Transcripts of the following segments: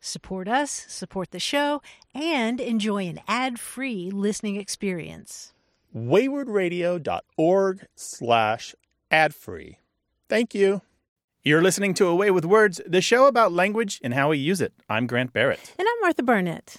Support us, support the show, and enjoy an ad-free listening experience. waywordradio.org slash ad-free. Thank you. You're listening to A Way with Words, the show about language and how we use it. I'm Grant Barrett. And I'm Martha Barnette.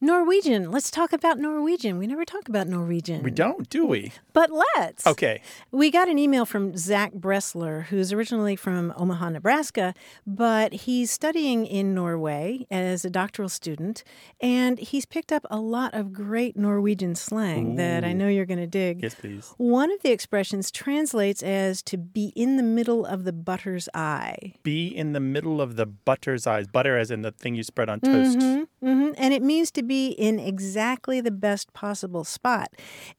Norwegian. Let's talk about Norwegian. We never talk about Norwegian. We don't, do we? But let's. Okay. We got an email from Zach Bressler, who's originally from Omaha, Nebraska, but he's studying in Norway as a doctoral student, and he's picked up a lot of great Norwegian slang that I know you're going to dig. Yes, please. One of the expressions translates as to be in the middle of the butter's eye. Be in the middle of the butter's eyes. Butter as in the thing you spread on toast. Mm-hmm. Hmm And it means to be in exactly the best possible spot.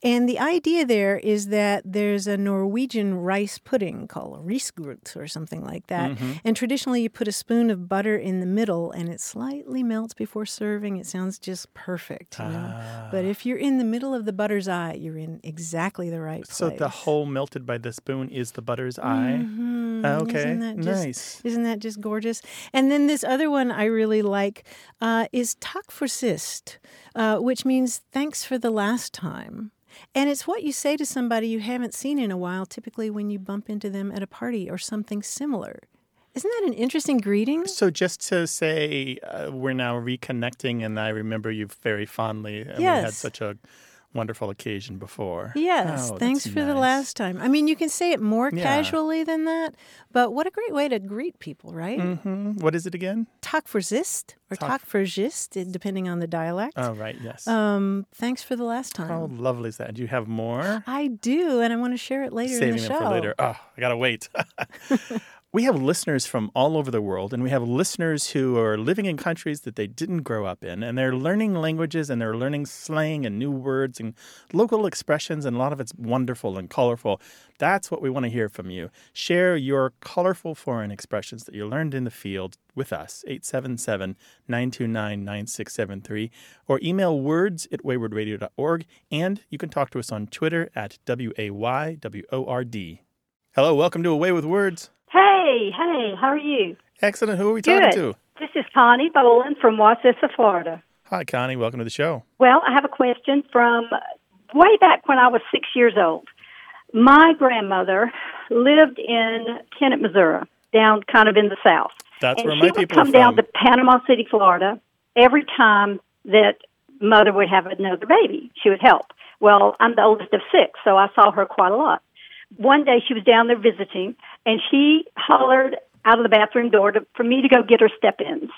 And the idea there is that there's a Norwegian rice pudding called risgrøt or something like that. Mm-hmm. And traditionally, you put a spoon of butter in the middle and it slightly melts before serving. It sounds just perfect. You know? Ah. But if you're in the middle of the butter's eye, you're in exactly the right place. So the hole melted by the spoon is the butter's eye. Mhm. Okay, Isn't that just, nice. Isn't that just gorgeous? And then this other one I really like uh, is tak for sist, uh, which means thanks for the last time. And it's what you say to somebody you haven't seen in a while, typically when you bump into them at a party or something similar. Isn't that an interesting greeting? So just to say, uh, we're now reconnecting, and I remember you very fondly. And we had such a wonderful occasion before. Yes, Oh, thanks that's for the last time. I mean, you can say it more Yeah. casually than that, but what a great way to greet people, right? hmm What is it again? Tak for sist or Tak- tak for gist, depending on the dialect. Oh, right. Yes. Um, thanks for the last time. How lovely is that? Do you have more? I do, and I want to share it later in Saving the them show. for later. Oh, I gotta wait. we have listeners from all over the world, and we have listeners who are living in countries that they didn't grow up in, and they're learning languages and they're learning slang and new words and local expressions, and a lot of it's wonderful and colorful. That's what we want to hear from you. Share your colorful foreign expressions that you learned in the field with us, 877 929 9673, or email words at waywordradio.org, and you can talk to us on Twitter at W A Y W O R D. Hello, welcome to A Way with Words. Hey, hey, how are you? Excellent. Who are we talking Good. to? This is Connie Boland from Wacissa, Florida. Hi, Connie. Welcome to the show. Well, I have a question from way back when I was six years old. My grandmother lived in Kennett, Missouri, down kind of in the south. That's and where she my would people come down to Panama City, Florida, every time that mother would have another baby. She would help. Well, I'm the oldest of six, so I saw her quite a lot. One day she was down there visiting, and she hollered out of the bathroom door to, for me to go get her step-ins.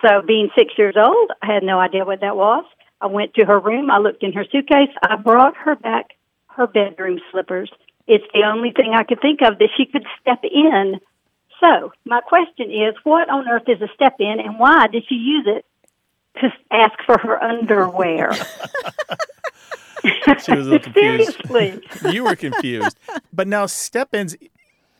So, being six years old, I had no idea what that was. I went to her room. I looked in her suitcase. I brought her back her bedroom slippers. It's the only thing I could think of that she could step in. So, my question is what on earth is a step in, and why did she use it to ask for her underwear? She was a little confused. Seriously. you were confused. But now, step ins,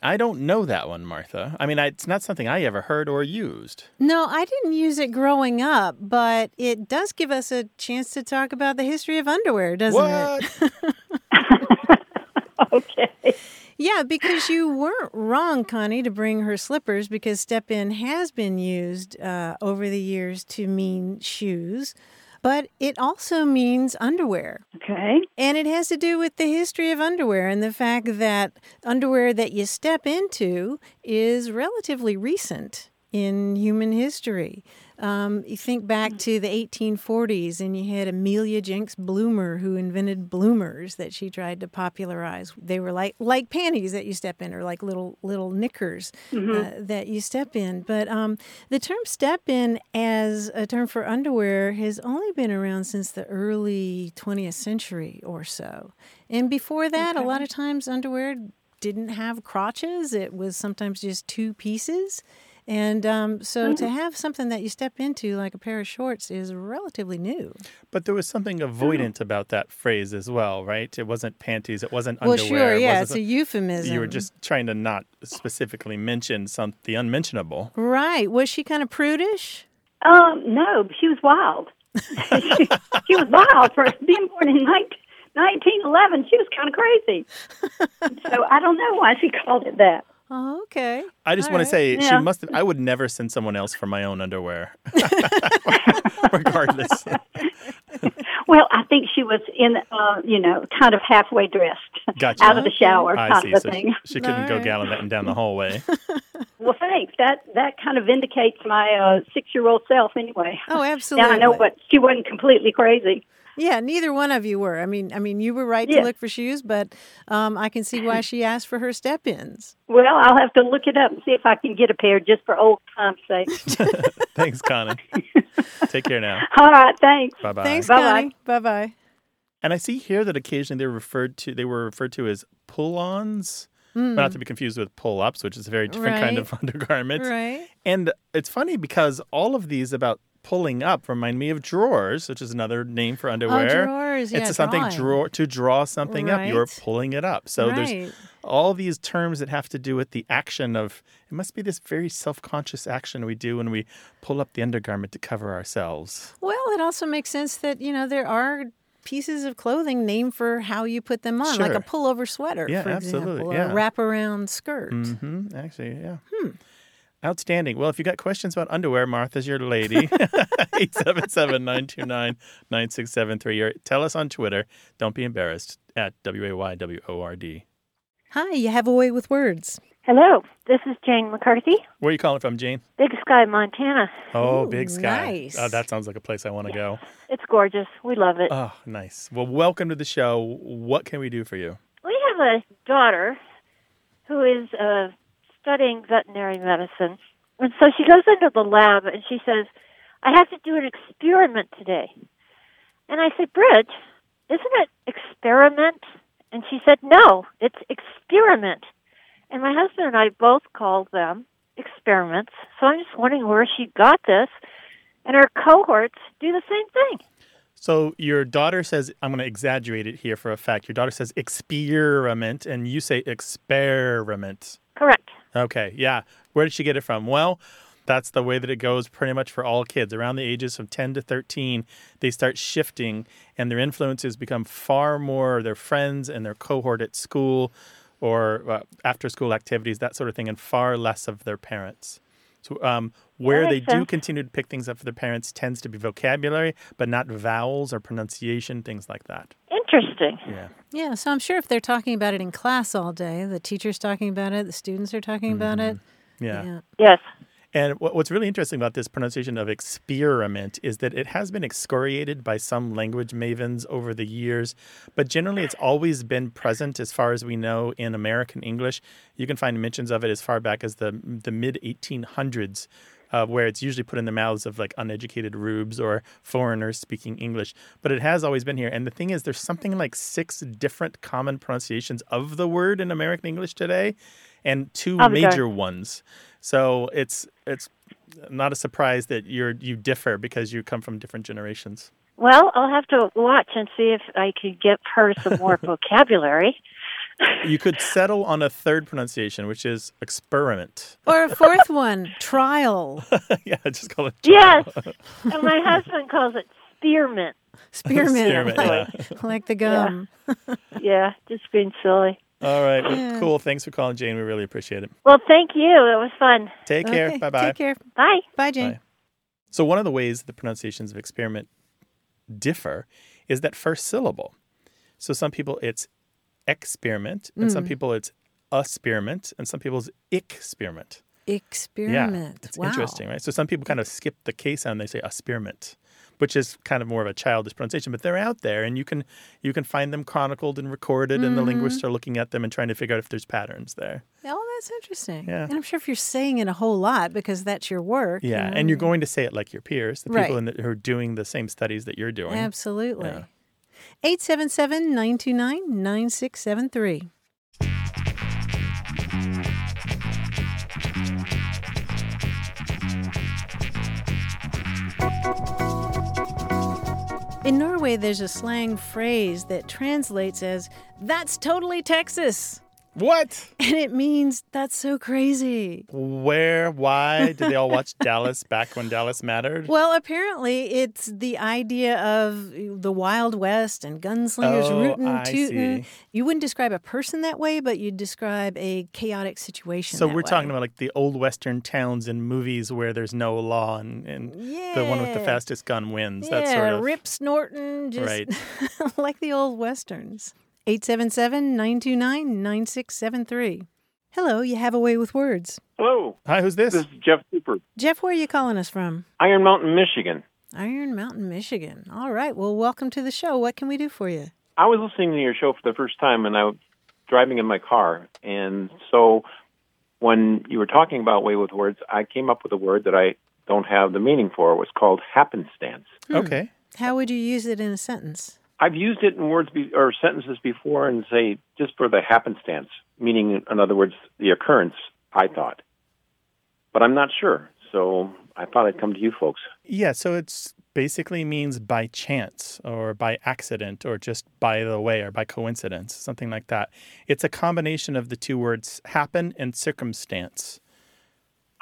I don't know that one, Martha. I mean, I, it's not something I ever heard or used. No, I didn't use it growing up, but it does give us a chance to talk about the history of underwear, doesn't it? Okay. Yeah, because you weren't wrong, Connie, to bring her slippers because step in has been used uh, over the years to mean shoes, but it also means underwear. Okay. And it has to do with the history of underwear and the fact that underwear that you step into is relatively recent. in human history. Um, you think back Mm. to the 1840s, and you had Amelia Jenks Bloomer who invented bloomers that she tried to popularize. They were like like panties that you step in, or like little little knickers Mm-hmm. uh, that you step in. But um, the term "step in" as a term for underwear has only been around since the early 20th century or so. And before that, a lot of times underwear didn't have crotches. It was sometimes just two pieces. And um, so to have something that you step into, like a pair of shorts, is relatively new. But there was something avoidant about that phrase as well, right? It wasn't panties. It wasn't Well, underwear. sure, it yeah, wasn't it's a some- euphemism. You were just trying to not specifically mention some the unmentionable. right. Was she kind of prudish? Um, no, she was wild. she, she was wild for being born in 19, 1911. She was kind of crazy. so I don't know why she called it that. Oh, okay. I just All want right. to say she must have. I would never send someone else for my own underwear, regardless. Well, I think she was in, uh, you know, kind of halfway dressed, Gotcha. out of the shower, I kind see. of So thing. she, she couldn't go Alright. gallivanting down the hallway. Well, thanks. That that kind of vindicates my uh, six-year-old self, anyway. Oh, absolutely. Now I know what she wasn't completely crazy. Yeah, neither one of you were. I mean, I mean, you were right to look for shoes, but um, I can see why she asked for her step-ins. Well, I'll have to look it up and see if I can get a pair just for old time's sake. Thanks, Connie. Take care now. All right, thanks. Bye bye. Thanks, Bye-bye. Connie. Bye bye. And I see here that occasionally they're referred to. They were referred to as pull-ons, but not to be confused with pull-ups, which is a very different kind of undergarment. Right. And it's funny because all of these about pulling up remind me of drawers, which is another name for underwear. Oh, drawers. Yeah, it's something drawing. draw to draw something up. You're pulling it up. So Right. there's all these terms that have to do with the action of. It must be this very self-conscious action we do when we pull up the undergarment to cover ourselves. Well, it also makes sense that, you know, there are pieces of clothing named for how you put them on, like a pullover sweater, Yeah, for example, yeah. a wraparound skirt. hmm Actually, yeah. Outstanding. Well, if you got questions about underwear, Martha's your lady. 877-929-9673. Or tell us on Twitter. Don't be embarrassed at W-A-Y-W-O-R-D. Hi, you have a way with words. Hello, this is Jane McCarthy, Where are you calling from, Jane? Big Sky, Montana. Oh, Ooh, Big Sky. nice. Oh, that sounds like a place I want to go. It's gorgeous. We love it. Oh, nice. Well, welcome to the show. What can we do for you? we have a daughter who is uh, studying veterinary medicine. And so she goes into the lab and she says, I have to do an experiment today. And I said, Bridge, isn't it experiment? And she said, No, it's experiment. And my husband and I both called them experiments. So I'm just wondering where she got this. And her cohorts do the same thing. So your daughter says, I'm going to exaggerate it here for a fact. Your daughter says experiment, and you say experiment. Correct. Okay, yeah. Where did she get it from? Well, that's the way that it goes pretty much for all kids. Around the ages of 10 to 13, they start shifting and their influences become far more their friends and their cohort at school or uh, after school activities, that sort of thing, and far less of their parents. So, um, where they makes do continue to pick things up for their parents tends to be vocabulary, but not vowels or pronunciation, things like that. Interesting. Yeah. Yeah, so I'm sure if they're talking about it in class all day, the teacher's talking about it, the students are talking about it. Mm-hmm. Yeah. Yeah. Yes. And what's really interesting about this pronunciation of experiment is that it has been excoriated by some language mavens over the years, but generally it's always been present as far as we know in American English. You can find mentions of it as far back as the the mid 1800s. Uh, where it's usually put in the mouths of like uneducated rubes or foreigners speaking English, but it has always been here. And the thing is, there's something like six different common pronunciations of the word in American English today, and two Oh, bizarre. major ones. So it's it's not a surprise that you're you differ because you come from different generations. Well, I'll have to watch and see if I could get her some more vocabulary. You could settle on a third pronunciation, which is experiment. Or a fourth one, trial, yeah, just call it. trial. Yes. and my husband calls it spearmint. spearmint, Spearmint, like, yeah. like the gum. Yeah, just being silly. All right, well, Yeah. cool. Thanks for calling, Jane. We really appreciate it. Well, thank you. It was fun. Take care. Okay, Bye bye. Take care. Bye. Bye, Jane. Bye. So one of the ways the pronunciations of experiment differ is that first syllable. So some people it's experiment, and some people it's a experiment, and some people's it's experiment. Experiment. Yeah, it's wow. interesting, right? So some people kind of skip the K sound; they say a experiment, which is kind of more of a childish pronunciation. But they're out there, and you can you can find them chronicled and recorded, and the Mm-hmm. linguists are looking at them and trying to figure out if there's patterns there. Oh, that's interesting. Yeah. And I'm sure if you're saying it a whole lot because that's your work. you Yeah, know, and you're going to say it like your peers, the Right. people in the, who are doing the same studies that you're doing. Absolutely. Yeah. 877 929 9673. In Norway, there's a slang phrase that translates as, that's totally Texas. What? And it means, that's so crazy. Where? Why did they all watch Dallas back when Dallas mattered? Well, apparently, it's the idea of the Wild West and gunslingers Oh, rootin' I tootin'. see. You wouldn't describe a person that way, but you'd describe a chaotic situation. So we're way. talking about like the old western towns and movies where there's no law and, and the one with the fastest gun wins. yeah, that sort of Rip Snorton, just Right. like the old westerns. 877-929-9673. Hello, you have a way with words. Hello, Hi, who's this? this is Jeff Cooper, Jeff, where are you calling us from? Iron Mountain, Michigan. Iron Mountain, Michigan. All right. Well, welcome to the show. What can we do for you? I was listening to your show for the first time, and I was driving in my car, and so when you were talking about way with words, I came up with a word that I don't have the meaning for. It was called happenstance. Okay. Hmm. How would you use it in a sentence? I've used it in words be- or sentences before, and say just for the happenstance, meaning, in other words, the occurrence. I thought, but I'm not sure. So I thought I'd come to you folks. Yeah, so it's basically means by chance or by accident or just by the way or by coincidence, something like that. It's a combination of the two words happen and circumstance.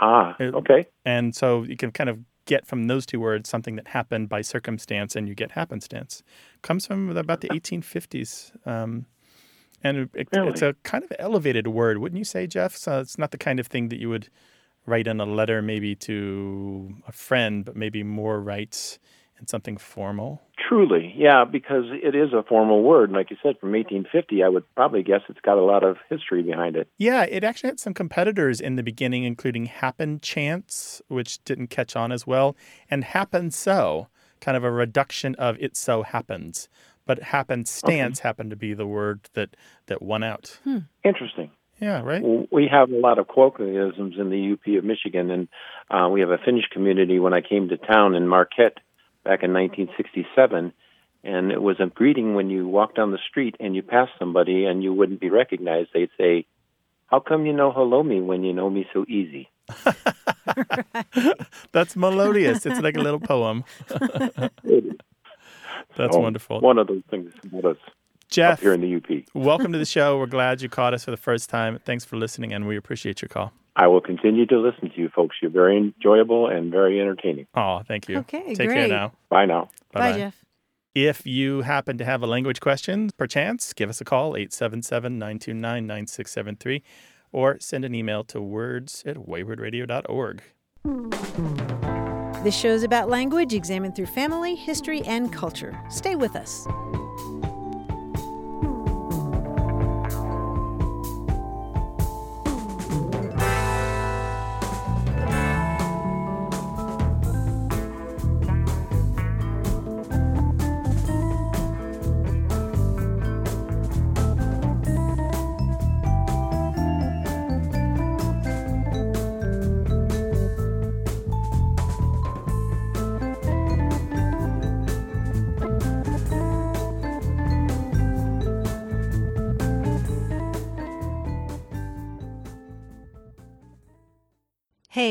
Ah, okay. And so you can kind of get from those two words something that happened by circumstance and you get happenstance. Comes from about the 1850s. Um, and it, it- it's a kind of elevated word, wouldn't you say, Jeff? So it's not the kind of thing that you would write in a letter maybe to a friend, but maybe more writes in something formal. Truly, yeah, because it is a formal word. Like you said, from 1850, I would probably guess it's got a lot of history behind it. Yeah, it actually had some competitors in the beginning, including Happen Chance, which didn't catch on as well, and Happen So, kind of a reduction of It So Happens. But happenstance happened to be the word that, that won out. Interesting. Yeah, right? We have a lot of colloquialisms in the UP of Michigan, and uh, we have a Finnish community. When I came to town in Marquette back in 1967, and it was a greeting when you walk down the street and you pass somebody and you wouldn't be recognized. They'd say, "How come you know hello me when you know me so easy?" That's melodious. it's like a little poem. That's Oh, wonderful. One of those things about us Jeff, up here in the UP. welcome to the show. We're glad you caught us for the first time. Thanks for listening, and we appreciate your call. I will continue to listen to you folks. You're very enjoyable and very entertaining. Oh, thank you. Okay, Take care now. Bye now. Bye, Bye-bye. Jeff. If you happen to have a language question, perchance, give us a call, 877 929 9673, or send an email to words at waywordradio.org. This show is about language examined through family, history, and culture. Stay with us.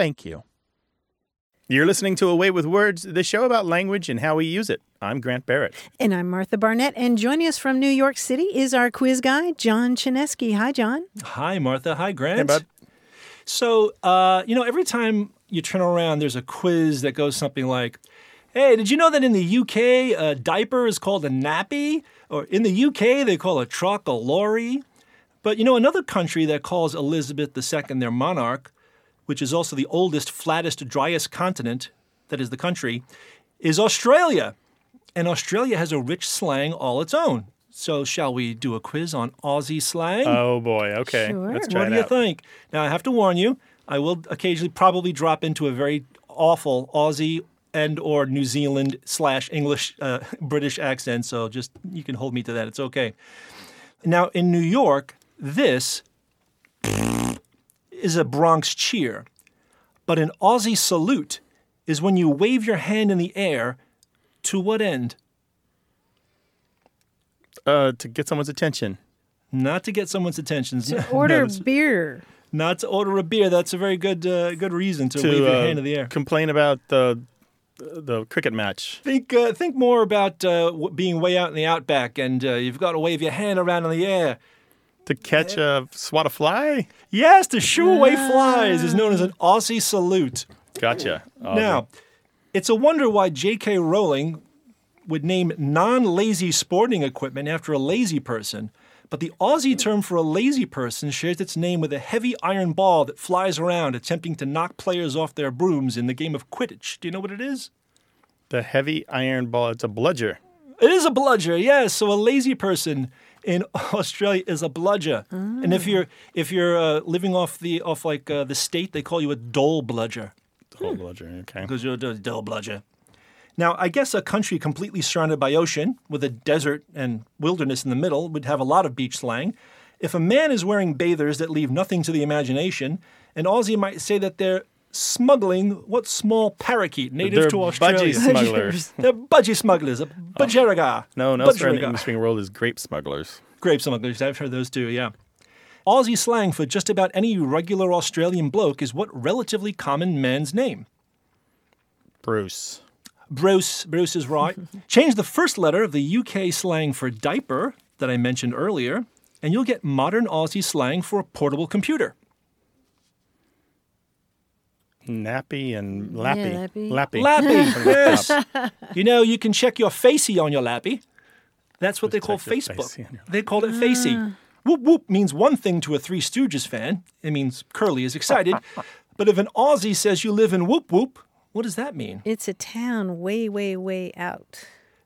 Thank you. You're listening to A Way with Words, the show about language and how we use it. I'm Grant Barrett. And I'm Martha Barnette, and joining us from New York City is our quiz guy, John Chaneski. Hi, John. Hi, Martha. Hi, Grant. Hey, bud. So, uh, you know, every time you turn around, there's a quiz that goes something like, Hey, did you know that in the UK, a diaper is called a nappy? Or in the UK, they call a truck a lorry? But you know, another country that calls Elizabeth II their monarch, which is also the oldest, flattest, driest continent, that is the country, is Australia. And Australia has a rich slang all its own. So, shall we do a quiz on Aussie slang? Oh, boy. Okay. Sure. Let's try what it do you out. think? Now, I have to warn you, I will occasionally probably drop into a very awful Aussie and or New Zealand slash English uh, British accent. So just you can hold me to that. It's okay. Now, in New York, this is a Bronx cheer, but an Aussie salute is when you wave your hand in the air to what end? Uh, to get someone's attention. Not to get someone's attention. To order No, beer. Not to order a beer. That's a very good uh, good reason to, to wave your uh, hand in the air. complain about the the cricket match. Think uh, think more about uh, being way out in the outback, and uh, you've got to wave your hand around in the air. To catch a swat a fly? Yes, to shoo away ah. flies is known as an Aussie salute. Gotcha. Now, it's a wonder why J.K. Rowling would name non-lazy sporting equipment after a lazy person. But the Aussie term for a lazy person shares its name with a heavy iron ball that flies around attempting to knock players off their brooms in the game of Quidditch. Do you know what it is? the heavy iron ball. It's a bludger. It is a bludger, yes. So a lazy person in Australia is a bludger, and if you're if you're uh, living off the off like uh, the state, they call you a dole bludger The whole bludger. Okay. because you're a dole bludger. Now, I guess a country completely surrounded by ocean with a desert and wilderness in the middle would have a lot of beach slang. If a man is wearing bathers that leave nothing to the imagination, an Aussie might say that they're smuggling what small parakeet native They're to Australia. budgie smugglers. They're budgie smugglers, a oh. budgeriga. No, no, sir. In the Budgeriga. English speaking world is grape smugglers. Grape smugglers, I've heard those too, yeah. Aussie slang for just about any regular Australian bloke is what relatively common man's name? Bruce. Bruce, Bruce is right. Change the first letter of the UK slang for diaper that I mentioned earlier, and you'll get modern Aussie slang for a portable computer. Nappy and mm, lappy. lappy. Lappy. Lappy, yes. You know, you can check your facey on your lappy. That's what they call Facebook. facey They call it ah. facey. Whoop whoop means one thing to a Three Stooges fan. It means Curly is excited. but if an Aussie says you live in whoop whoop, what does that mean? It's a town way, way, way out.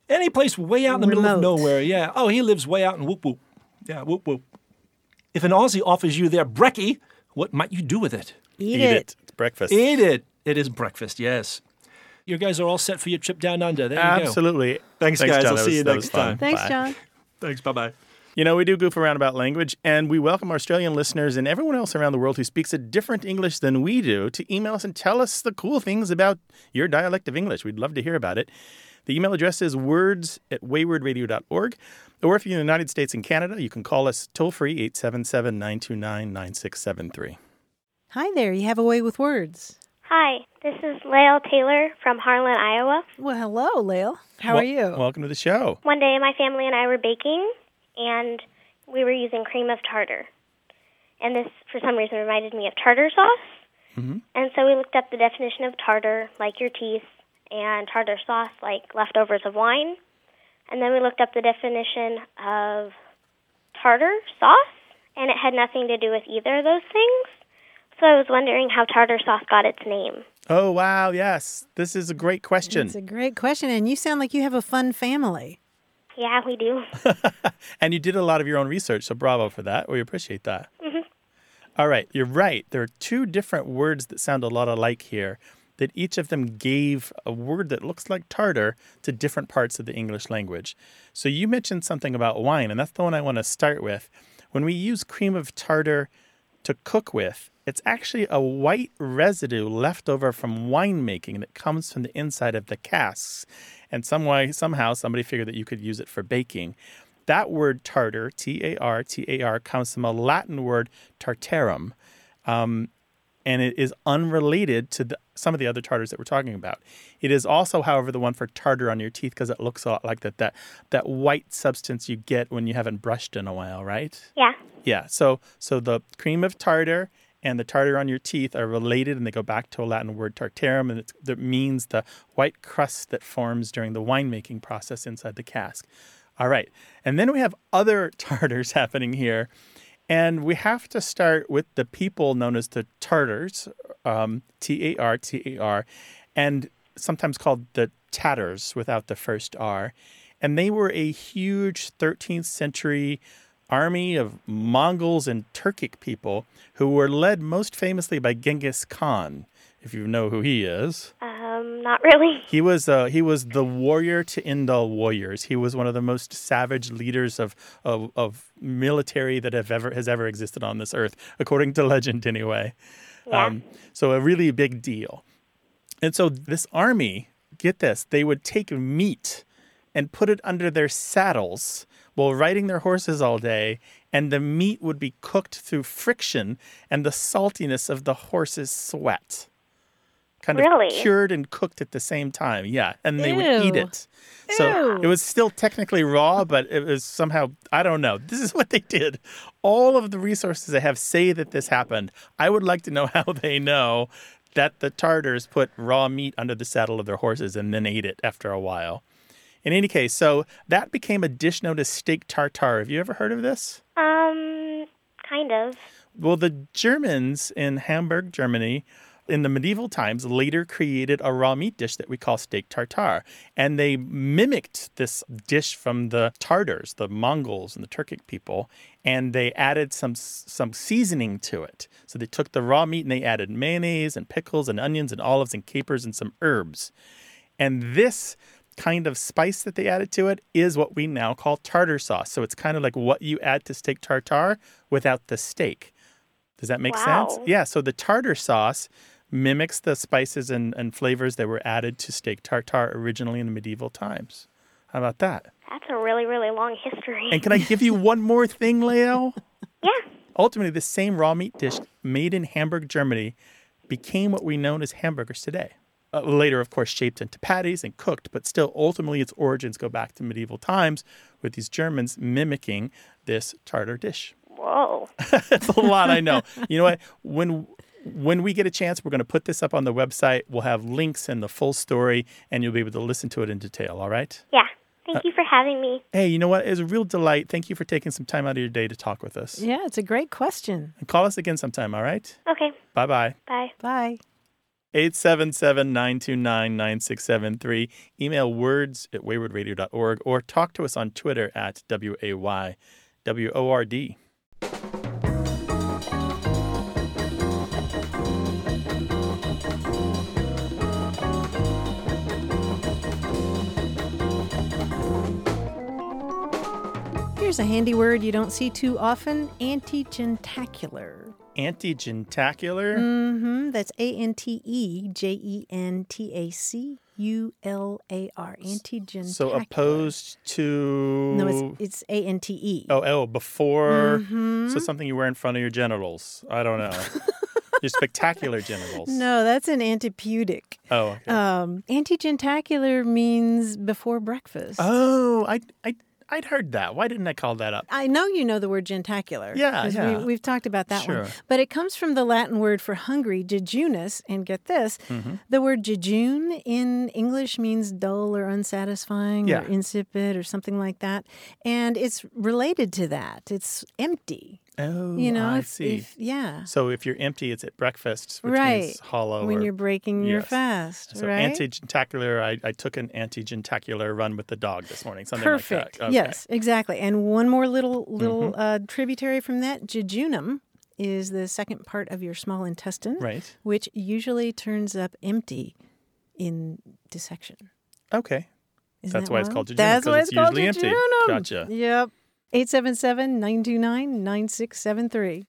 Any place way out in the middle of nowhere. Yeah. Oh, he lives way out in whoop whoop. Yeah, whoop whoop. If an Aussie offers you their brekkie, what might you do with it? Eat, Eat it. It's breakfast. Eat it. It is breakfast, yes. You guys are all set for your trip down under. There you go. Absolutely. Thanks, guys. John. I'll That see was- you that next fun. time. Thanks, Bye. John. Thanks. Bye bye. You know, we do goof around about language, and we welcome our Australian listeners and everyone else around the world who speaks a different English than we do to email us and tell us the cool things about your dialect of English. We'd love to hear about it. The email address is words at waywordradio.org. Or if you're in the United States and Canada, you can call us toll free 877 929 9673. Hi there. You have a way with words. Hi, this is Lael Taylor from Harlan, Iowa. Well, hello, Lael. How are you? Welcome to the show. One day, my family and I were baking, and we were using cream of tartar. And this, for some reason, reminded me of tartar sauce. Mm-hmm. And so we looked up the definition of tartar, like your teeth, and tartar sauce, like leftovers of wine. And then we looked up the definition of tartar sauce, and it had nothing to do with either of those things. So I was wondering how tartar sauce got its name. Oh, wow. Yes. This is a great question. It's a great question, and you sound like you have a fun family. Yeah, we do. And you did a lot of your own research, so bravo for that. We appreciate that. Mm-hmm. All right, you're right. There are two different words that sound a lot alike here, that each of them gave a word that looks like tartar to different parts of the English language. So you mentioned something about wine, and that's the one I want to start with. When we use cream of tartar, to cook with. It's actually a white residue left over from winemaking that comes from the inside of the casks. And some way, somehow somebody figured that you could use it for baking. That word tartar, T A R T A R, comes from a Latin word tartarum. Um, and it is unrelated to the, some of the other tartars that we're talking about. It is also, however, the one for tartar on your teeth because it looks a lot like that, that that white substance you get when you haven't brushed in a while, right? Yeah. Yeah. So so the cream of tartar and the tartar on your teeth are related, and they go back to a Latin word tartarum, and that means the white crust that forms during the winemaking process inside the cask. All right, and then we have other tartars happening here. And we have to start with the people known as the Tartars, um, T A R T A R, and sometimes called the Tatars without the first R. And they were a huge 13th century army of Mongols and Turkic people who were led most famously by Genghis Khan, if you know who he is. Um, not really. He was uh, he was the warrior to end all warriors. He was one of the most savage leaders of, of of military that have ever has ever existed on this earth, according to legend, anyway. Um, so a really big deal. And so this army, get this, they would take meat and put it under their saddles while riding their horses all day, and the meat would be cooked through friction and the saltiness of the horse's sweat. Kind of cured and cooked at the same time. Yeah. And they would eat it. So it was still technically raw, but it was somehow, I don't know. This is what they did. All of the resources I have say that this happened. I would like to know how they know that the Tartars put raw meat under the saddle of their horses and then ate it after a while. In any case, so that became a dish known as steak tartare. Have you ever heard of this? Um, kind of. Well, the Germans in Hamburg, Germany, in the medieval times, later created a raw meat dish that we call steak tartare. And they mimicked this dish from the Tartars, the Mongols and the Turkic people, and they added some some seasoning to it. So they took the raw meat and they added mayonnaise and pickles and onions and olives and capers and some herbs. And this kind of spice that they added to it is what we now call tartar sauce. So it's kind of like what you add to steak tartare without the steak. Does that make sense? Wow. Yeah. So the tartar sauce mimics the spices and, and flavors that were added to steak tartare originally in the medieval times. How about that? That's a really, really long history. And can I give you one more thing, Leo? yeah. Ultimately, the same raw meat dish made in Hamburg, Germany, became what we know as hamburgers today. Uh, later, of course, shaped into patties and cooked, but still, ultimately, its origins go back to medieval times with these Germans mimicking this tartar dish. Whoa. That's a lot, I know. You know what? When when we get a chance, we're going to put this up on the website. We'll have links and the full story, and you'll be able to listen to it in detail. All right? Yeah. Thank you for having me. Hey, you know what? It was a real delight. Thank you for taking some time out of your day to talk with us. Yeah, it's a great question. And call us again sometime. All right? Okay. Bye bye bye. Bye. Bye. 877 929 9673. Email words at waywordradio.org or talk to us on Twitter at W A Y W O R D. Here's a handy word you don't see too often antejentacular. Antejentacular? Mm-hmm. That's A N T E J E N T A C U L A R. Antejentacular. So opposed to. No, it's, it's A N T E. Oh, oh, before. Mm-hmm. So something you wear in front of your genitals. I don't know. your spectacular genitals. No, that's an antipudic. Oh, okay. Um, antejentacular means before breakfast. oh, I, I, I'd heard that. Why didn't I call that up? I know you know the word jentacular. Yeah, yeah. We, we've talked about that Sure. one. But it comes from the Latin word for hungry, jejunus. And get this Mm-hmm. the word jejune in English means dull or unsatisfying Yeah. or insipid or something like that. And it's related to that. It's empty. Oh, You know, I if, see. if- yeah. so if you're empty, it's at breakfast, which right. means hollow. when or- you're breaking your yes. fast, So right? antejentacular, I, I took an antejentacular run with the dog this morning. Something Perfect. like that. Okay. Mm-hmm. Yes, exactly. And one more little little uh, tributary from that, jejunum is the second part of your small intestine, Right. which usually turns up empty in dissection. Okay. Isn't That's that why it's called jejunum, That's why it's it's called usually empty. jejunum. Gotcha. Yep. 877 929 9673.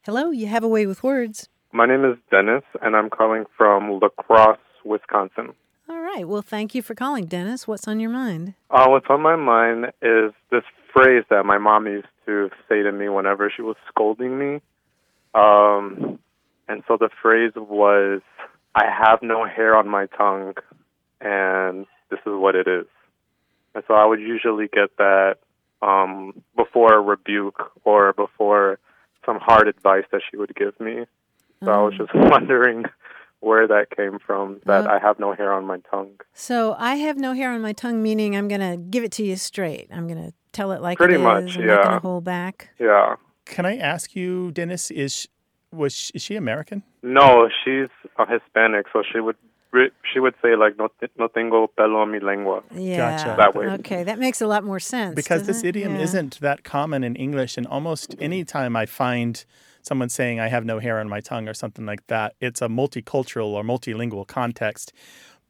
Hello, you have a way with words. My name is Dennis, and I'm calling from La Crosse, Wisconsin. All right. Well, thank you for calling, Dennis. What's on your mind? Uh, what's on my mind is this phrase that my mom used to say to me whenever she was scolding me. Um, and so the phrase was, I have no hair on my tongue, and this is what it is. And so I would usually get that um, before a rebuke or before some hard advice that she would give me. So I was just wondering where that came from, that Uh, I have no hair on my tongue. So I have no hair on my tongue, meaning I'm going to give it to you straight. I'm going to tell it like Pretty it is. much, I'm not going yeah. to hold back. Yeah. Can I ask you, Dennis, is she, was she, is she American? No, she's a Hispanic, so she would re- she would say like no, no tengo pelo en mi lengua. Yeah. Gotcha. That way. Okay, that makes a lot more sense. Because this it? idiom Yeah. isn't that common in English, and almost any time I find someone saying "I have no hair on my tongue" or something like that, it's a multicultural or multilingual context.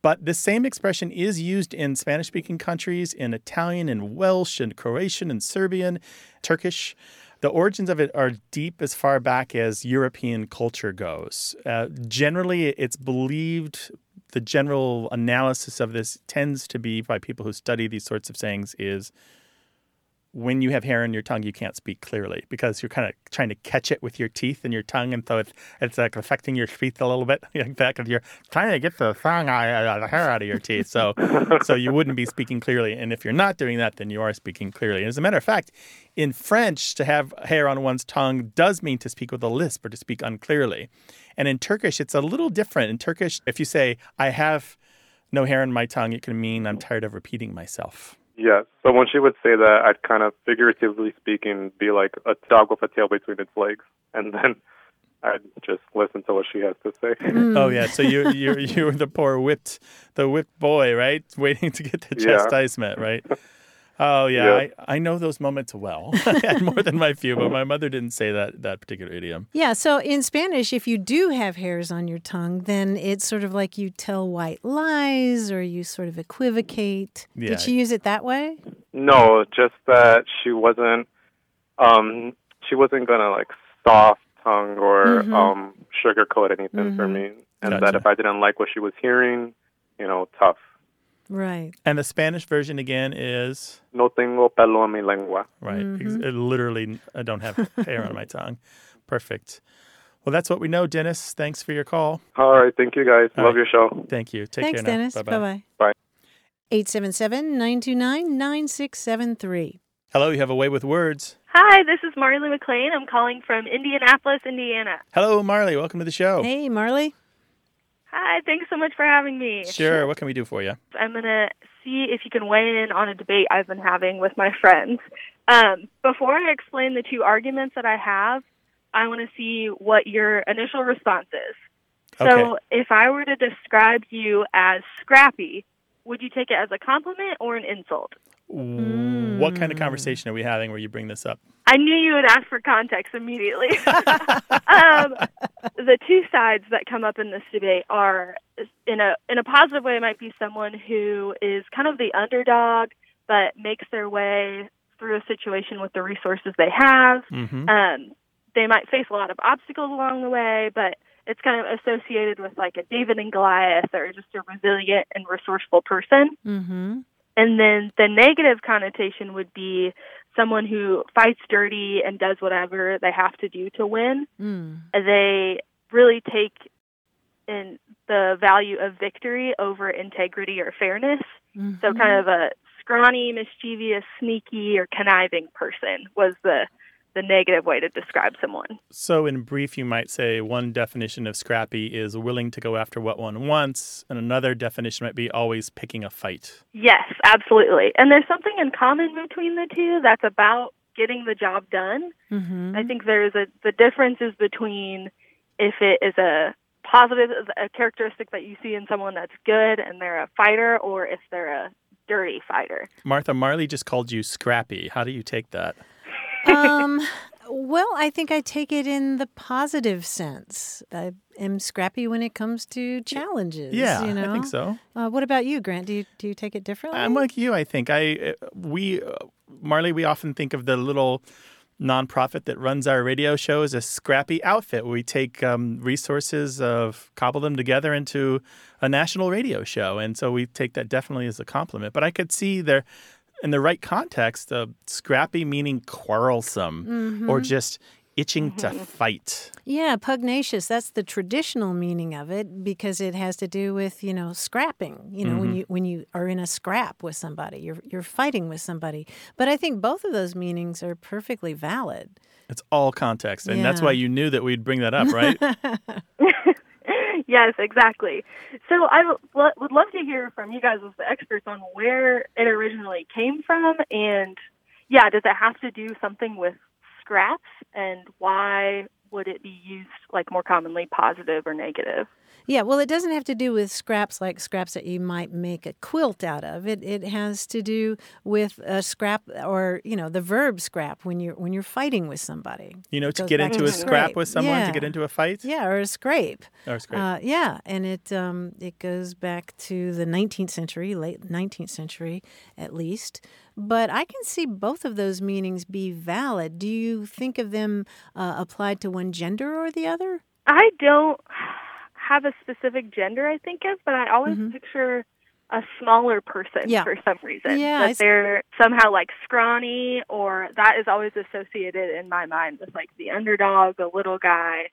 But the same expression is used in Spanish speaking countries, in Italian and Welsh and Croatian and Serbian, Turkish. The origins of it are deep as far back as European culture goes. Uh, generally, it's believed, the general analysis of this tends to be by people who study these sorts of sayings is when you have hair on your tongue, you can't speak clearly because you're kind of trying to catch it with your teeth and your tongue, and so it's it's like affecting your speech a little bit like that because you're trying to get the song uh, the hair out of your teeth. So so you wouldn't be speaking clearly, and if you're not doing that, then you are speaking clearly. And as a matter of fact, in French, to have hair on one's tongue does mean to speak with a lisp or to speak unclearly. And in Turkish, it's a little different. In Turkish, if you say I have no hair on my tongue, it can mean I'm tired of repeating myself. Yes. So when she would say that, I'd kind of figuratively speaking be like a dog with a tail between its legs, and then I'd just listen to what she has to say. Hmm. Oh yeah, so you you you were the poor whipped the whipped boy, right? Waiting to get the Yeah. chastisement, right? Oh yeah, Yeah. I, I know those moments well. More than my few, but my mother didn't say that that particular idiom. Yeah, so in Spanish, if you do have hairs on your tongue, then it's sort of like you tell white lies or you sort of equivocate. Yeah. Did she use it that way? No, just that she wasn't um she wasn't gonna like soft tongue or Mhm. um sugarcoat anything for Mhm. me. And Gotcha. that if I didn't like what she was hearing, you know, tough. Right. And the Spanish version again is No tengo pelo en mi lengua. right. Mm-hmm. it literally, I don't have hair on my tongue. Perfect. Well, that's what we know, Dennis. Thanks for your call. All right, thank you guys. All Love right. your show. Thank you. Take Thanks, care now. Dennis. Bye-bye. Bye bye. Bye. 877 929 9673. Hello, you have a way with words. Hi, this is Marley McLean. I'm calling from Indianapolis, Indiana. Hello, Marley. Welcome to the show. Hey, Marley. Hi, thanks so much for having me. Sure. What can we do for you? I'm going to see if you can weigh in on a debate I've been having with my friends. Um, before I explain the two arguments that I have, I want to see what your initial response is. Okay. So, if I were to describe you as scrappy, would you take it as a compliment or an insult? What kind of conversation are we having where you bring this up? I knew you would ask for context immediately. um, the two sides that come up in this debate are, in a in a positive way, might be someone who is kind of the underdog, but makes their way through a situation with the resources they have. Mm-hmm. Um, they might face a lot of obstacles along the way, but it's kind of associated with like a David and Goliath or just a resilient and resourceful person. Mm-hmm. And then the negative connotation would be someone who fights dirty and does whatever they have to do to win. Mm. They really take in the value of victory over integrity or fairness. Mm-hmm. So kind of a scrawny, mischievous, sneaky, or conniving person was the the negative way to describe someone. So, in brief, you might say one definition of scrappy is willing to go after what one wants, and another definition might be always picking a fight. Yes, absolutely. And there's something in common between the two that's about getting the job done. Mm-hmm. I think there's a the difference is between if it is a positive a characteristic that you see in someone that's good and they're a fighter or if they're a dirty fighter. Martha Marley just called you scrappy. How do you take that? Um, well, I think I take it in the positive sense. I am scrappy when it comes to challenges. Yeah, you know? I think so. Uh, what about you, Grant? Do you do you take it differently? I'm like you. I think I uh, we uh, Marley. We often think of the little nonprofit that runs our radio show as a scrappy outfit. We take um, resources of cobble them together into a national radio show, and so we take that definitely as a compliment. But I could see there, in the right context, uh, scrappy meaning quarrelsome or mm-hmm. just itching to mm-hmm. fight. Yeah, pugnacious. That's the traditional meaning of it because it has to do with you know scrapping. You know when mm-hmm. you when you are in a scrap with somebody, you're you're fighting with somebody. But I think both of those meanings are perfectly valid. It's all context, and that's why you knew that we'd bring that up, right? yes, exactly. So I would love to hear from you guys as the experts on where it originally came from, and yeah, does it have to do something with scraps, and why would it be used like more commonly positive or negative? Yeah, well, it doesn't have to do with scraps like scraps that you might make a quilt out of. It it has to do with a scrap or you know the verb scrap when you're when you're fighting with somebody. You know, to get into a scrap scrape. with someone, to get into a fight. Yeah, or a scrape. Or a scrape. Uh, yeah, and it um, it goes back to the 19th century, late 19th century at least. But I can see both of those meanings be valid. Do you think of them uh, applied to one gender or the other? I don't have a specific gender I think of, but I always Mhm. picture a smaller person Yeah. for some reason. Yeah, that they're somehow like scrawny, or that is always associated in my mind with like the underdog, the little guy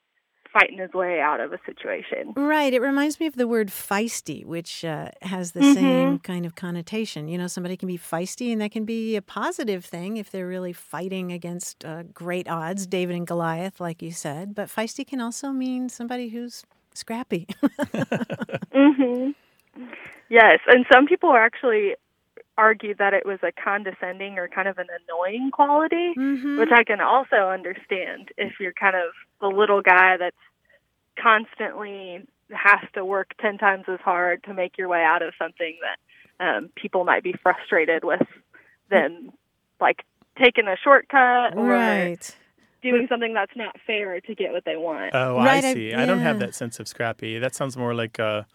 fighting his way out of a situation. Right. It reminds me of the word feisty, which uh, has the Mhm. same kind of connotation. You know, somebody can be feisty, and that can be a positive thing if they're really fighting against uh, great odds, David and Goliath, like you said. But feisty can also mean somebody who's scrappy. hmm Yes, and some people actually argue that it was a condescending or kind of an annoying quality, Mhm. which I can also understand if you're kind of the little guy that's constantly has to work 10 times as hard to make your way out of something that um, people might be frustrated with than like taking a shortcut or right. Doing something that's not fair to get what they want. Oh, Right, I I- see. I, don't have that sense of scrappy. That sounds more like a,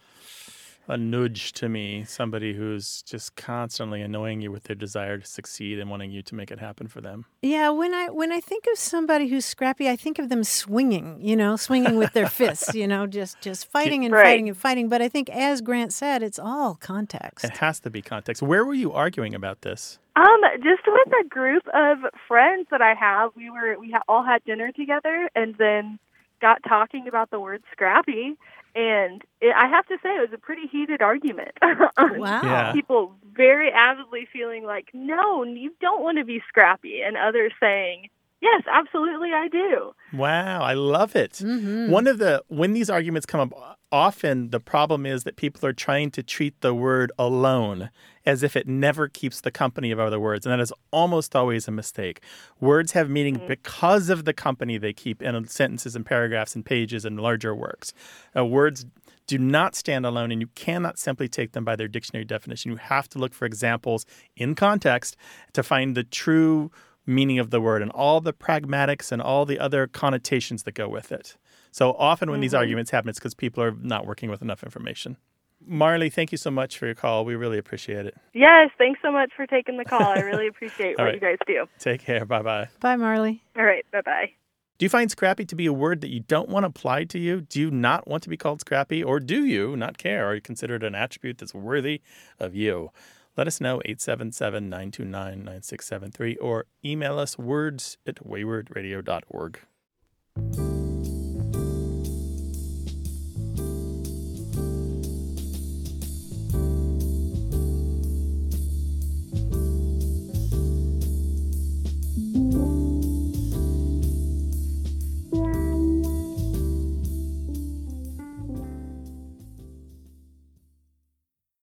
a nudge to me. Somebody who's just constantly annoying you with their desire to succeed and wanting you to make it happen for them. Yeah, when I when I think of somebody who's scrappy, I think of them swinging, you know, swinging with their fists, you know, just just fighting and Right. fighting and fighting. But I think, as Grant said, it's all context. It has to be context. Where were you arguing about this? Um, just with a group of friends that I have, we were we all had dinner together, and then got talking about the word scrappy, and it, I have to say it was a pretty heated argument. Wow. Yeah. People very avidly feeling like, no, you don't want to be scrappy, and others saying, yes, absolutely, I do. Wow, I love it. Mhm. One of the when these arguments come up often the problem is that people are trying to treat the word alone as if it never keeps the company of other words and that is almost always a mistake. Words have meaning because of the company they keep in sentences and paragraphs and pages and larger works. Uh, words do not stand alone and you cannot simply take them by their dictionary definition. You have to look for examples in context to find the true meaning of the word and all the pragmatics and all the other connotations that go with it. So often when these mm-hmm. arguments happen, it's because people are not working with enough information. Marley, thank you so much for your call. We really appreciate it. Yes, thanks so much for taking the call. I really appreciate what right. you guys do. Take care. Bye bye. Bye, Marley. All right, bye bye. Do you find scrappy to be a word that you don't want applied to you? Do you not want to be called scrappy? Or do you not care? Are you considered an attribute that's worthy of you? Let us know 877 929 9673 or email us words at waywordradio.org.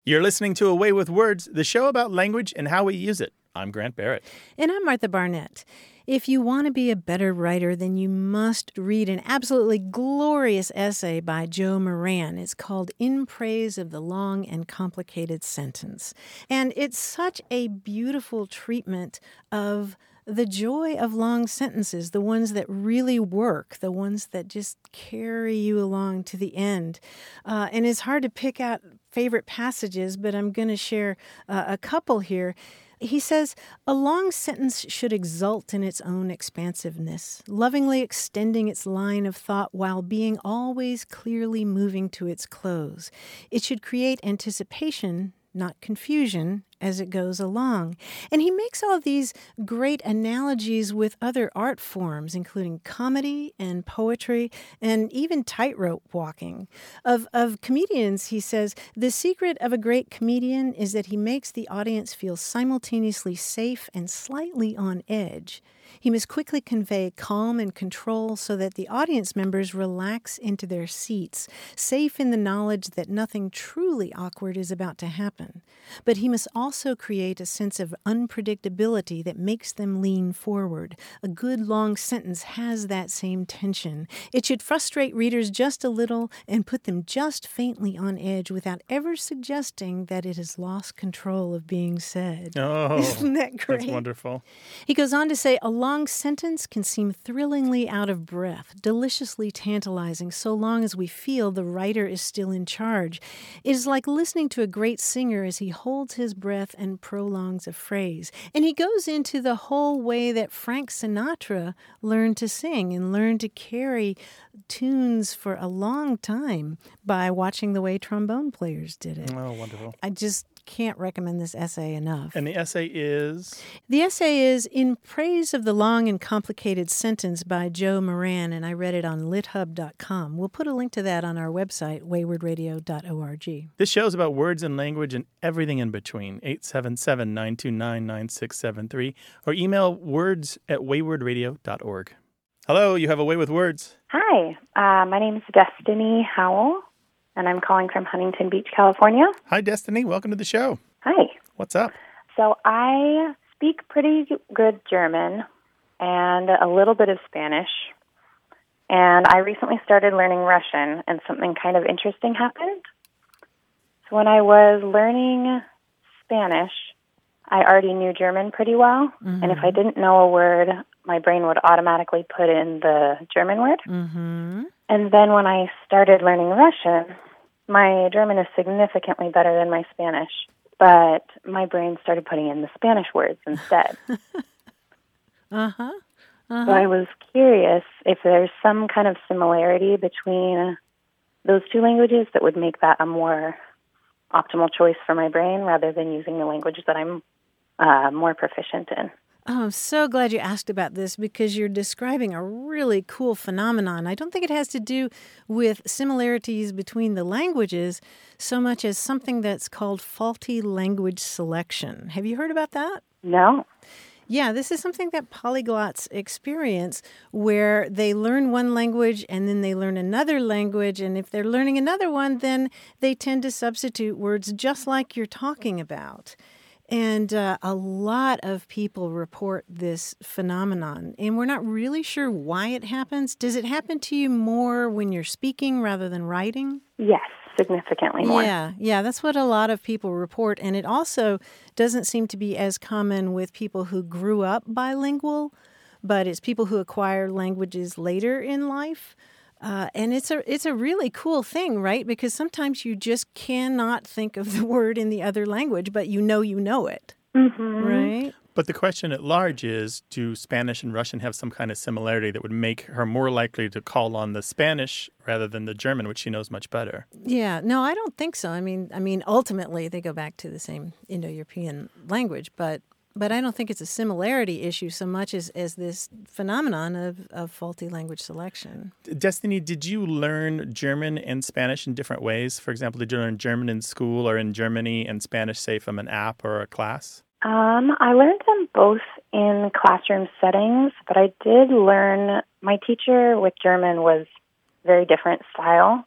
You're listening to A Way with Words, the show about language and how we use it. I'm Grant Barrett. And I'm Martha Barnette. If you want to be a better writer, then you must read an absolutely glorious essay by Joe Moran. It's called In Praise of the Long and Complicated Sentence. And it's such a beautiful treatment of the joy of long sentences, the ones that really work, the ones that just carry you along to the end. Uh, and it's hard to pick out favorite passages, but I'm going to share uh, a couple here. He says a long sentence should exult in its own expansiveness, lovingly extending its line of thought while being always clearly moving to its close. It should create anticipation, not confusion, as it goes along. And he makes all these great analogies with other art forms, including comedy and poetry and even tightrope walking. Of, of comedians, he says, the secret of a great comedian is that he makes the audience feel simultaneously safe and slightly on edge. He must quickly convey calm and control so that the audience members relax into their seats, safe in the knowledge that nothing truly awkward is about to happen. But he must also create a sense of unpredictability that makes them lean forward. A good long sentence has that same tension. It should frustrate readers just a little and put them just faintly on edge without ever suggesting that it has lost control of being said. Oh, Isn't that great? That's wonderful. He goes on to say a long sentence can seem thrillingly out of breath, deliciously tantalizing, so long as we feel the writer is still in charge. It is like listening to a great singer as he holds his breath and prolongs a phrase. And he goes into the whole way that Frank Sinatra learned to sing and learned to carry tunes for a long time by watching the way trombone players did it. Oh, wonderful. I just can't recommend this essay enough. And the essay is The essay is In Praise of the Long and Complicated Sentence by Joe Moran, and I read it on lithub.com. We'll put a link to that on our website, waywordradio.org. This show is about words and language and everything in between. 877 929 9673 or email words at waywordradio.org. Hello, you have a way with words. Hi, uh, my name is Destiny Howell, and I'm calling from Huntington Beach, California. Hi, Destiny. Welcome to the show. Hi. What's up? So I speak pretty good German and a little bit of Spanish. And I recently started learning Russian, and something kind of interesting happened. So when I was learning Spanish, I already knew German pretty well. And if I didn't know a word, my brain would automatically put in the German word. Mm-hmm. And then when I started learning Russian, my German is significantly better than my Spanish, but my brain started putting in the Spanish words instead. Uh huh. So I was curious if there's some kind of similarity between those two languages that would make that a more optimal choice for my brain rather than using the language that I'm uh, more proficient in. Oh, I'm so glad you asked about this because you're describing a really cool phenomenon. I don't think it has to do with similarities between the languages so much as something that's called faulty language selection. Have you heard about that? No. Yeah, this is something that polyglots experience where they learn one language and then they learn another language. And if they're learning another one, then they tend to substitute words just like you're talking about. And uh, a lot of people report this phenomenon, and we're not really sure why it happens. Does it happen to you more when you're speaking rather than writing? Yes, significantly more. Yeah, yeah, that's what a lot of people report. And it also doesn't seem to be as common with people who grew up bilingual, but it's people who acquire languages later in life. Uh, and it's a it's a really cool thing, right? Because sometimes you just cannot think of the word in the other language, but you know you know it, Mm-hmm. right? But the question at large is do Spanish and Russian have some kind of similarity that would make her more likely to call on the Spanish rather than the German, which she knows much better? Yeah, no, I don't think so. I mean, I mean, ultimately they go back to the same Indo-European language, but but I don't think it's a similarity issue so much as, as this phenomenon of, of faulty language selection. Destiny, did you learn German and Spanish in different ways? For example, did you learn German in school or in Germany and Spanish, say, from an app or a class? Um, I learned them both in classroom settings, but I did learn. My teacher with German was very different style,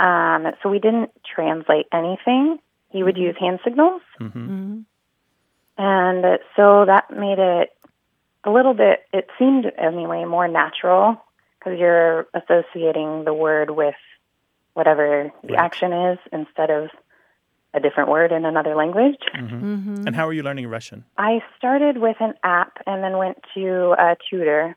um, so we didn't translate anything. He would use hand signals, Mm-hmm. And so that made it a little bit. It seemed anyway more natural because you're associating the word with whatever the Right. action is instead of a different word in another language. Mm-hmm. And how are you learning Russian? I started with an app and then went to a tutor.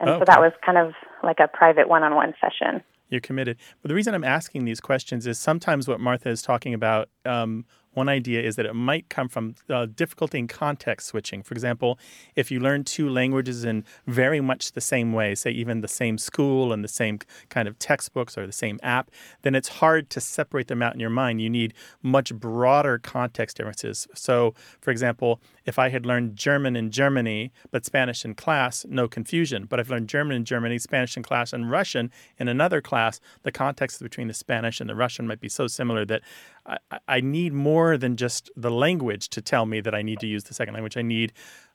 And Oh, so that okay. was kind of like a private one on one session. You're committed. But the reason I'm asking these questions is sometimes what Martha is talking about, um, One idea is that it might come from uh, difficulty in context switching. For example, if you learn two languages in very much the same way, say even the same school and the same kind of textbooks or the same app, then it's hard to separate them out in your mind. You need much broader context differences. So, for example, if I had learned German in Germany but Spanish in class, no confusion. But if I learned German in Germany, Spanish in class, and Russian in another class, the context between the Spanish and the Russian might be so similar that I, I need more than just the language to tell me that I need to use the second language. I need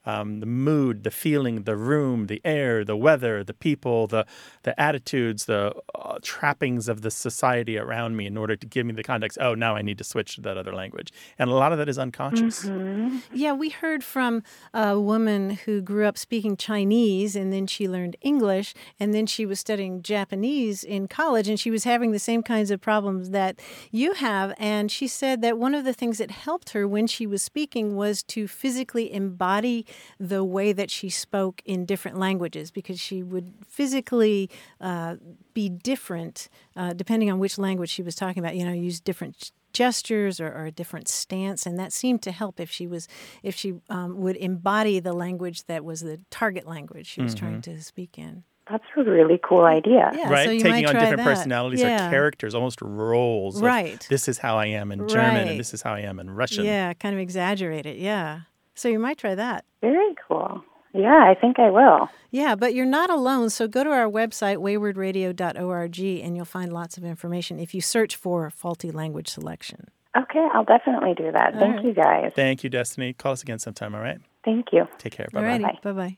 um, the mood, the feeling, the room, the air, the weather, the people, the the attitudes, the uh, trappings of the society around me in order to give me the context. Oh, now I need to switch to that other language, and a lot of that is unconscious. Mm-hmm. Yeah, we heard from a woman who grew up speaking Chinese, and then she learned English, and then she was studying Japanese in college, and she was having the same kinds of problems that you have. And she said that one of the things that helped her when she was speaking was to physically embody the way that she spoke in different languages because she would physically uh, be different uh, depending on which language she was talking about. You know, use different gestures or, or, a different stance, and that seemed to help if she was if she um, would embody the language that was the target language she was mm-hmm. trying to speak in. That's a really cool idea. Yeah, right? So Taking on different that. personalities yeah. or characters, almost roles. Right. This is how I am in German and this is how I am in Russian. Yeah, kind of exaggerate it. Yeah. So you might try that. Very cool. Yeah, I think I will. Yeah, but you're not alone. So go to our website, waywordradio.org, and you'll find lots of information if you search for faulty language selection. Okay, I'll definitely do that. All Thank right. you guys. Thank you, Destiny. Call us again sometime, all right? Thank you. Take care. Bye bye. Bye bye.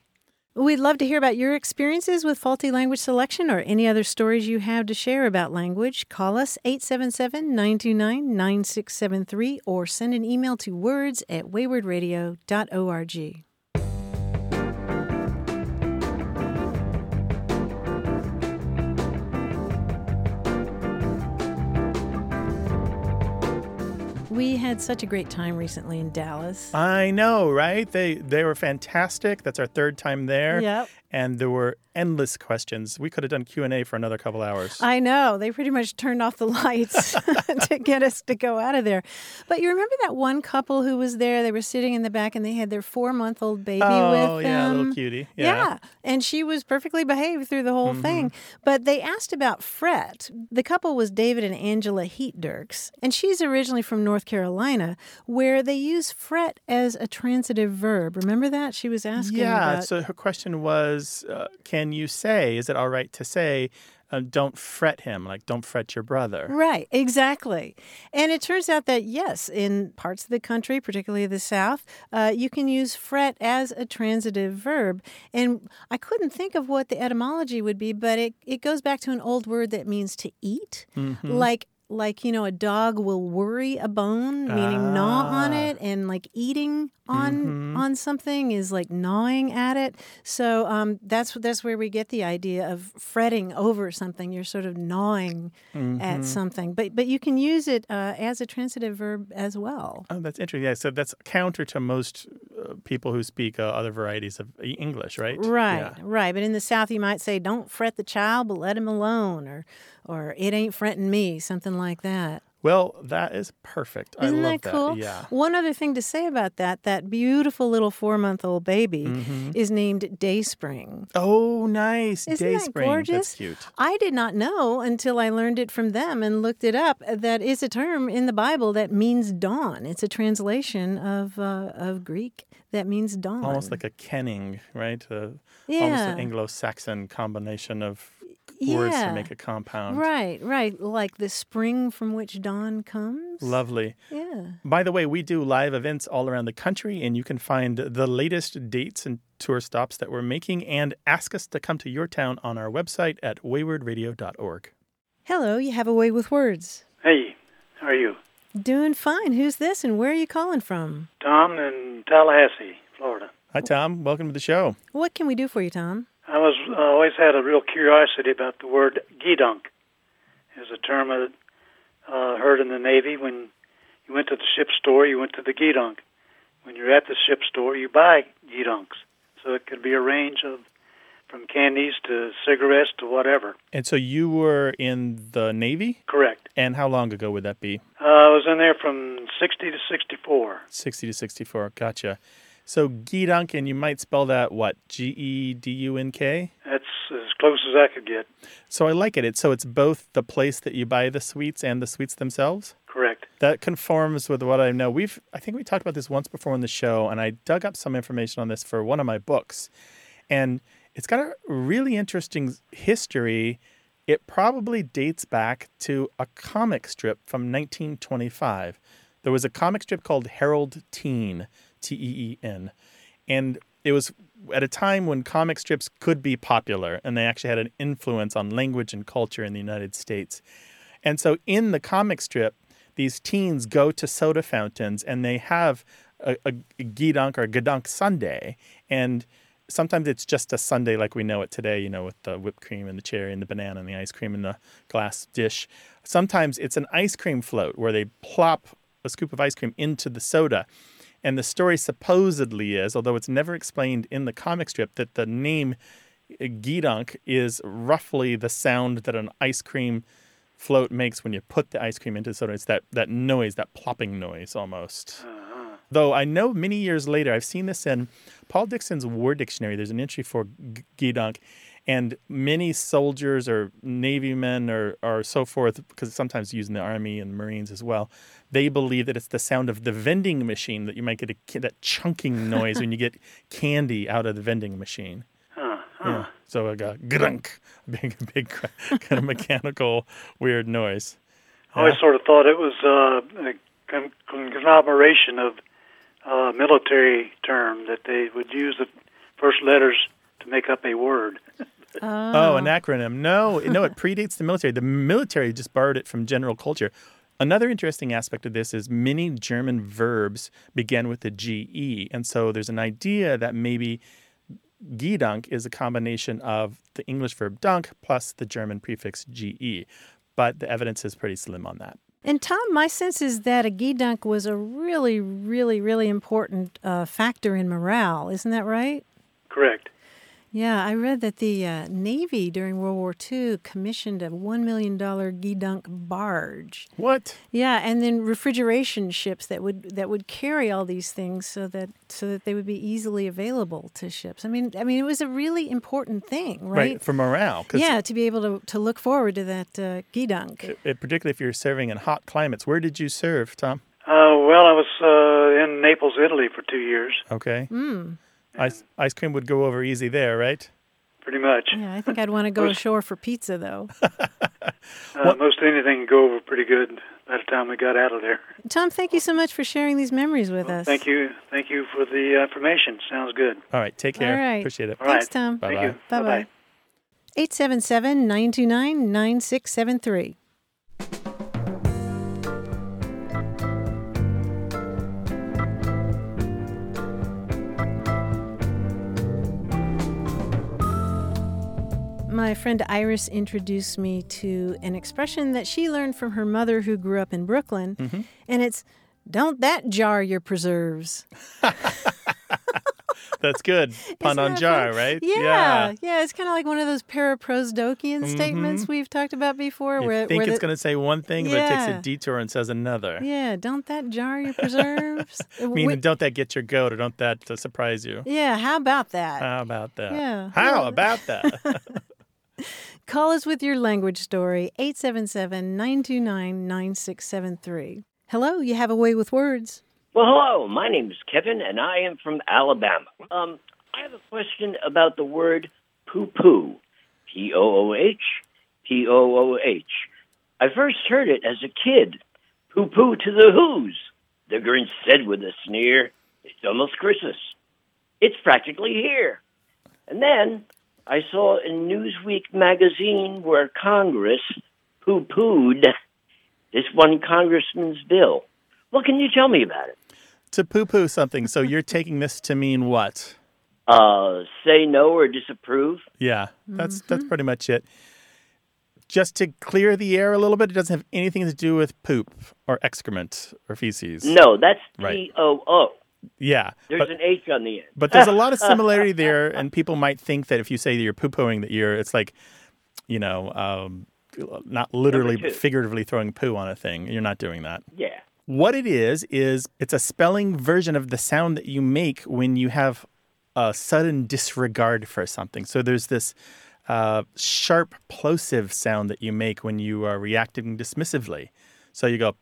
We'd love to hear about your experiences with faulty language selection or any other stories you have to share about language. Call us 877 929 9673 or send an email to words at waywordradio.org. We had such a great time recently in Dallas. I know, right? They they were fantastic. That's our third time there. Yep. And there were endless questions. We could have done Q&A for another couple hours. I know. They pretty much turned off the lights to get us to go out of there. But you remember that one couple who was there? They were sitting in the back and they had their 4-month-old baby oh, with yeah, them. little cutie. Yeah. yeah. And she was perfectly behaved through the whole mm-hmm. thing. But they asked about fret. The couple was David and Angela Heat Dirks, and she's originally from North Carolina, where they use fret as a transitive verb. Remember that? She was asking Yeah, about... so her question was uh, can you say, is it all right to say, uh, don't fret him, like don't fret your brother? Right, exactly. And it turns out that, yes, in parts of the country, particularly the South, uh, you can use fret as a transitive verb. And I couldn't think of what the etymology would be, but it, it goes back to an old word that means to eat, mm-hmm. like like you know a dog will worry a bone meaning ah. gnaw on it and like eating on mm-hmm. on something is like gnawing at it so um, that's that's where we get the idea of fretting over something you're sort of gnawing mm-hmm. at something but but you can use it uh, as a transitive verb as well oh that's interesting yeah so that's counter to most uh, people who speak uh, other varieties of english right right yeah. right but in the south you might say don't fret the child but let him alone or or it ain't fretting me, something like that. Well, that is perfect. Isn't I love that cool? Yeah. One other thing to say about that, that beautiful little four month old baby mm-hmm. is named Dayspring. Oh, nice. Isn't Dayspring. that gorgeous? That's cute. I did not know until I learned it from them and looked it up that is a term in the Bible that means dawn. It's a translation of uh, of Greek that means dawn. Almost like a kenning, right? Uh, yeah. Almost an Anglo Saxon combination of words yeah. to make a compound. Right, right. Like the spring from which dawn comes. Lovely. Yeah. By the way, we do live events all around the country, and you can find the latest dates and tour stops that we're making and ask us to come to your town on our website at waywordradio.org. Hello, you have a way with words. Hey, how are you? Doing fine. Who's this and where are you calling from? Tom in Tallahassee, Florida. Hi, Tom. Welcome to the show. What can we do for you, Tom? I was uh, always had a real curiosity about the word gedunk. It's a term I uh, heard in the Navy. When you went to the ship store, you went to the gedunk. When you're at the ship store, you buy gedunks. So it could be a range of from candies to cigarettes to whatever. And so you were in the Navy? Correct. And how long ago would that be? Uh, I was in there from 60 to 64. 60 to 64. Gotcha. So Gedunk, and you might spell that what? G E D U N K? That's as close as I could get. So I like it. It's so it's both the place that you buy the sweets and the sweets themselves. Correct. That conforms with what I know. We've I think we talked about this once before on the show, and I dug up some information on this for one of my books, and it's got a really interesting history. It probably dates back to a comic strip from 1925. There was a comic strip called Harold Teen, T E E N, and it was at a time when comic strips could be popular and they actually had an influence on language and culture in the United States. And so in the comic strip, these teens go to soda fountains and they have a, a, a gidunk or a gadunk sundae. And sometimes it's just a sundae like we know it today, you know, with the whipped cream and the cherry and the banana and the ice cream in the glass dish. Sometimes it's an ice cream float where they plop a scoop of ice cream into the soda. And the story supposedly is, although it's never explained in the comic strip, that the name uh, Gidunk is roughly the sound that an ice cream float makes when you put the ice cream into the soda. It's that, that noise, that plopping noise almost. Though I know many years later, I've seen this in Paul Dickson's Word Dictionary. There's an entry for g- Gidunk, and many soldiers or Navy men or, or so forth, because sometimes used in the Army and Marines as well, they believe that it's the sound of the vending machine that you might get a, that chunking noise when you get candy out of the vending machine. Huh, Yeah. So got grunk, big, big kind of mechanical weird noise. I always sort of thought it was uh, a con- conglomeration of uh, military term that they would use the first letters to make up a word. Oh, an acronym. No, no, it predates the military. The military just borrowed it from general culture. Another interesting aspect of this is many German verbs begin with the GE. And so there's an idea that maybe Gedunk is a combination of the English verb dunk plus the German prefix GE. But the evidence is pretty slim on that. And Tom, my sense is that a gedunk was a really, really, really important uh, factor in morale. Isn't that right? Correct. Yeah, I read that the uh, Navy during World War II commissioned a $1 million gedunk barge. What? Yeah, and then refrigeration ships that would that would carry all these things so that so that they would be easily available to ships. I mean, I mean, it was a really important thing, right? Right, for morale. Yeah, to be able to, to look forward to that uh, gedunk. it- it- particularly if you're serving in hot climates. Where did you serve, Tom? Uh, well, I was uh, in Naples, Italy for two years, Okay. Mm. Ice, ice cream would go over easy there, right? pretty much. Yeah, I think I'd want to go ashore for pizza though. Uh, most anything could go over pretty good by the time we got out of there. Tom, thank you so much for sharing these memories with us. Thank you. Thank you for the information. Sounds good. All right. Take care. All right. Appreciate it. All Thanks, right. Tom. Bye Thank bye. you. Bye bye. 877 929 9673. My friend Iris introduced me to an expression that she learned from her mother who grew up in Brooklyn, Mm-hmm. and it's don't that jar your preserves. That's good. Pun on jar, fun? right? Yeah, yeah, it's kind of like one of those paraprosdokian statements we've talked about before. Mm-hmm. You where, think where it's the- going to say one thing, but it takes a detour and says another. Yeah, don't that jar your preserves? I mean, We- don't that get your goat or don't that uh, surprise you? yeah, how about that? How about that? Yeah. How about that? Call us with your language story, 877 929 9673. Hello, you have a way with words. Well, hello. My name is Kevin, and I am from Alabama. Um, I have a question about the word poo poo. P O O H P O O H. I first heard it as a kid. Poo poo to the Who's. The Grinch said with a sneer, It's almost Christmas. It's practically here. And then I saw in Newsweek magazine where Congress poo pooed this one congressman's bill. What can you tell me about it? to poo poo something. So you're taking this to mean what? Uh, say no or disapprove? Yeah, that's that's pretty much it. Just to clear the air a little bit, it doesn't have anything to do with poop or excrement or feces. No, that's Right. T O O. Yeah. There's but- an H on the end. But there's a lot of similarity there, and people might think that if you say that you're poo-pooing, that you're it's like, you know, um, not literally but figuratively throwing poo on a thing. You're not doing that. Yeah. What it is is it's a spelling version of the sound that you make when you have a sudden disregard for something. So there's this uh, sharp plosive sound that you make when you are reacting dismissively. So you go,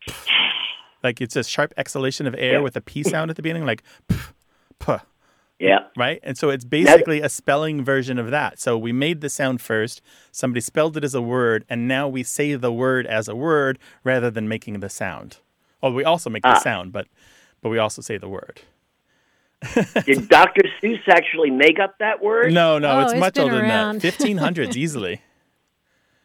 like it's a sharp exhalation of air Yeah. with a p sound at the beginning, like puh. Yeah. Right? And so it's basically a spelling version of that. So we made the sound first, somebody spelled it as a word, and now we say the word as a word rather than making the sound. Oh, we also make the Ah. sound, but but we also say the word. Did Dr. Seuss actually make up that word? No, no, Oh, it's it's much older around. than that. 1500s easily.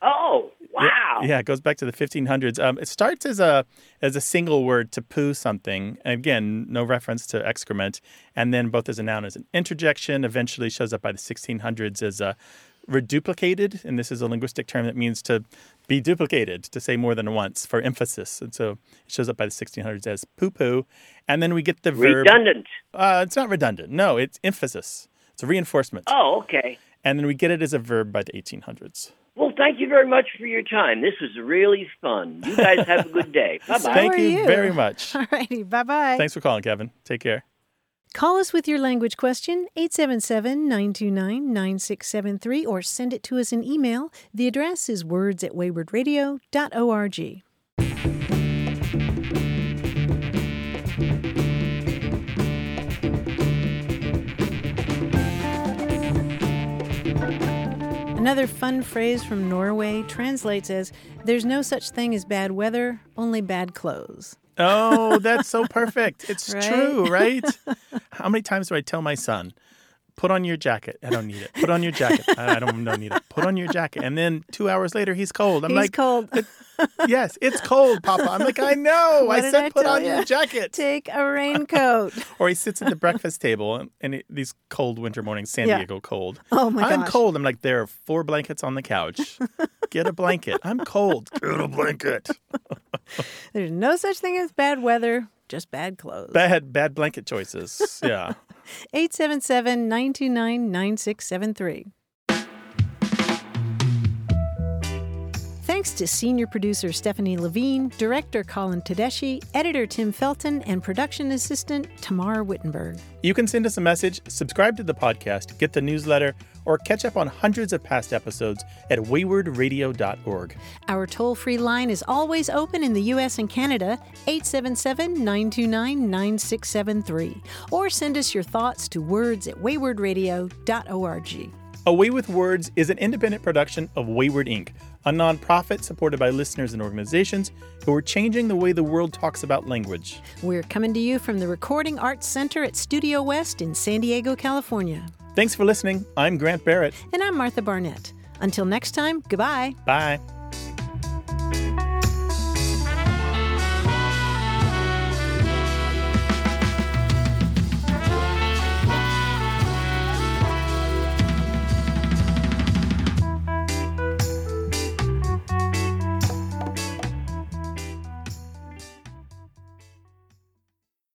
Oh, wow. Yeah, it goes back to the 1500s. Um, it starts as a as a single word to poo something. Again, no reference to excrement, and then both as a noun as an interjection. Eventually, shows up by the 1600s as a reduplicated, and this is a linguistic term that means to be duplicated, to say more than once for emphasis. And so it shows up by the 1600s as poo poo, and then we get the verb. Redundant. Uh, it's not redundant. No, it's emphasis. It's a reinforcement. Oh, okay. And then we get it as a verb by the 1800s. Well, thank you very much for your time. This was really fun. You guys have a good day. Bye bye. Thank you, you? very much. All righty. Bye bye. Thanks for calling, Kevin. Take care. Call us with your language question, 877 929 9673, or send it to us in email. The address is words at waywordradio.org. Another fun phrase from Norway translates as There's no such thing as bad weather, only bad clothes. Oh, that's so perfect. It's Right? true, right? How many times do I tell my son, put on your jacket? I don't need it. Put on your jacket. I don't, don't need it. Put on your jacket. And then two hours later, he's cold. I'm He's like, cold. yes, it's cold, Papa. I'm like, I know. What I said I put on ya? your jacket. Take a raincoat. Or he sits at the breakfast table and, and it, these cold winter mornings, San Yeah. Diego cold. Oh, my god. I'm gosh. cold. I'm like, there are four blankets on the couch. Get a blanket. I'm cold. Get a blanket. There's no such thing as bad weather, just bad clothes. Bad, bad blanket choices. Yeah. 877 929 9673. Thanks to senior producer Stephanie Levine, director Colin Tedeschi, editor Tim Felton, and production assistant Tamar Wittenberg. You can send us a message, subscribe to the podcast, get the newsletter, or catch up on hundreds of past episodes at waywordradio.org. Our toll free line is always open in the U.S. and Canada, 877 929 9673. Or send us your thoughts to words at waywordradio.org. Away with Words is an independent production of Wayword Inc., a nonprofit supported by listeners and organizations who are changing the way the world talks about language. We're coming to you from the Recording Arts Center at Studio West in San Diego, California. Thanks for listening. I'm Grant Barrett. And I'm Martha Barnette. Until next time, goodbye. Bye.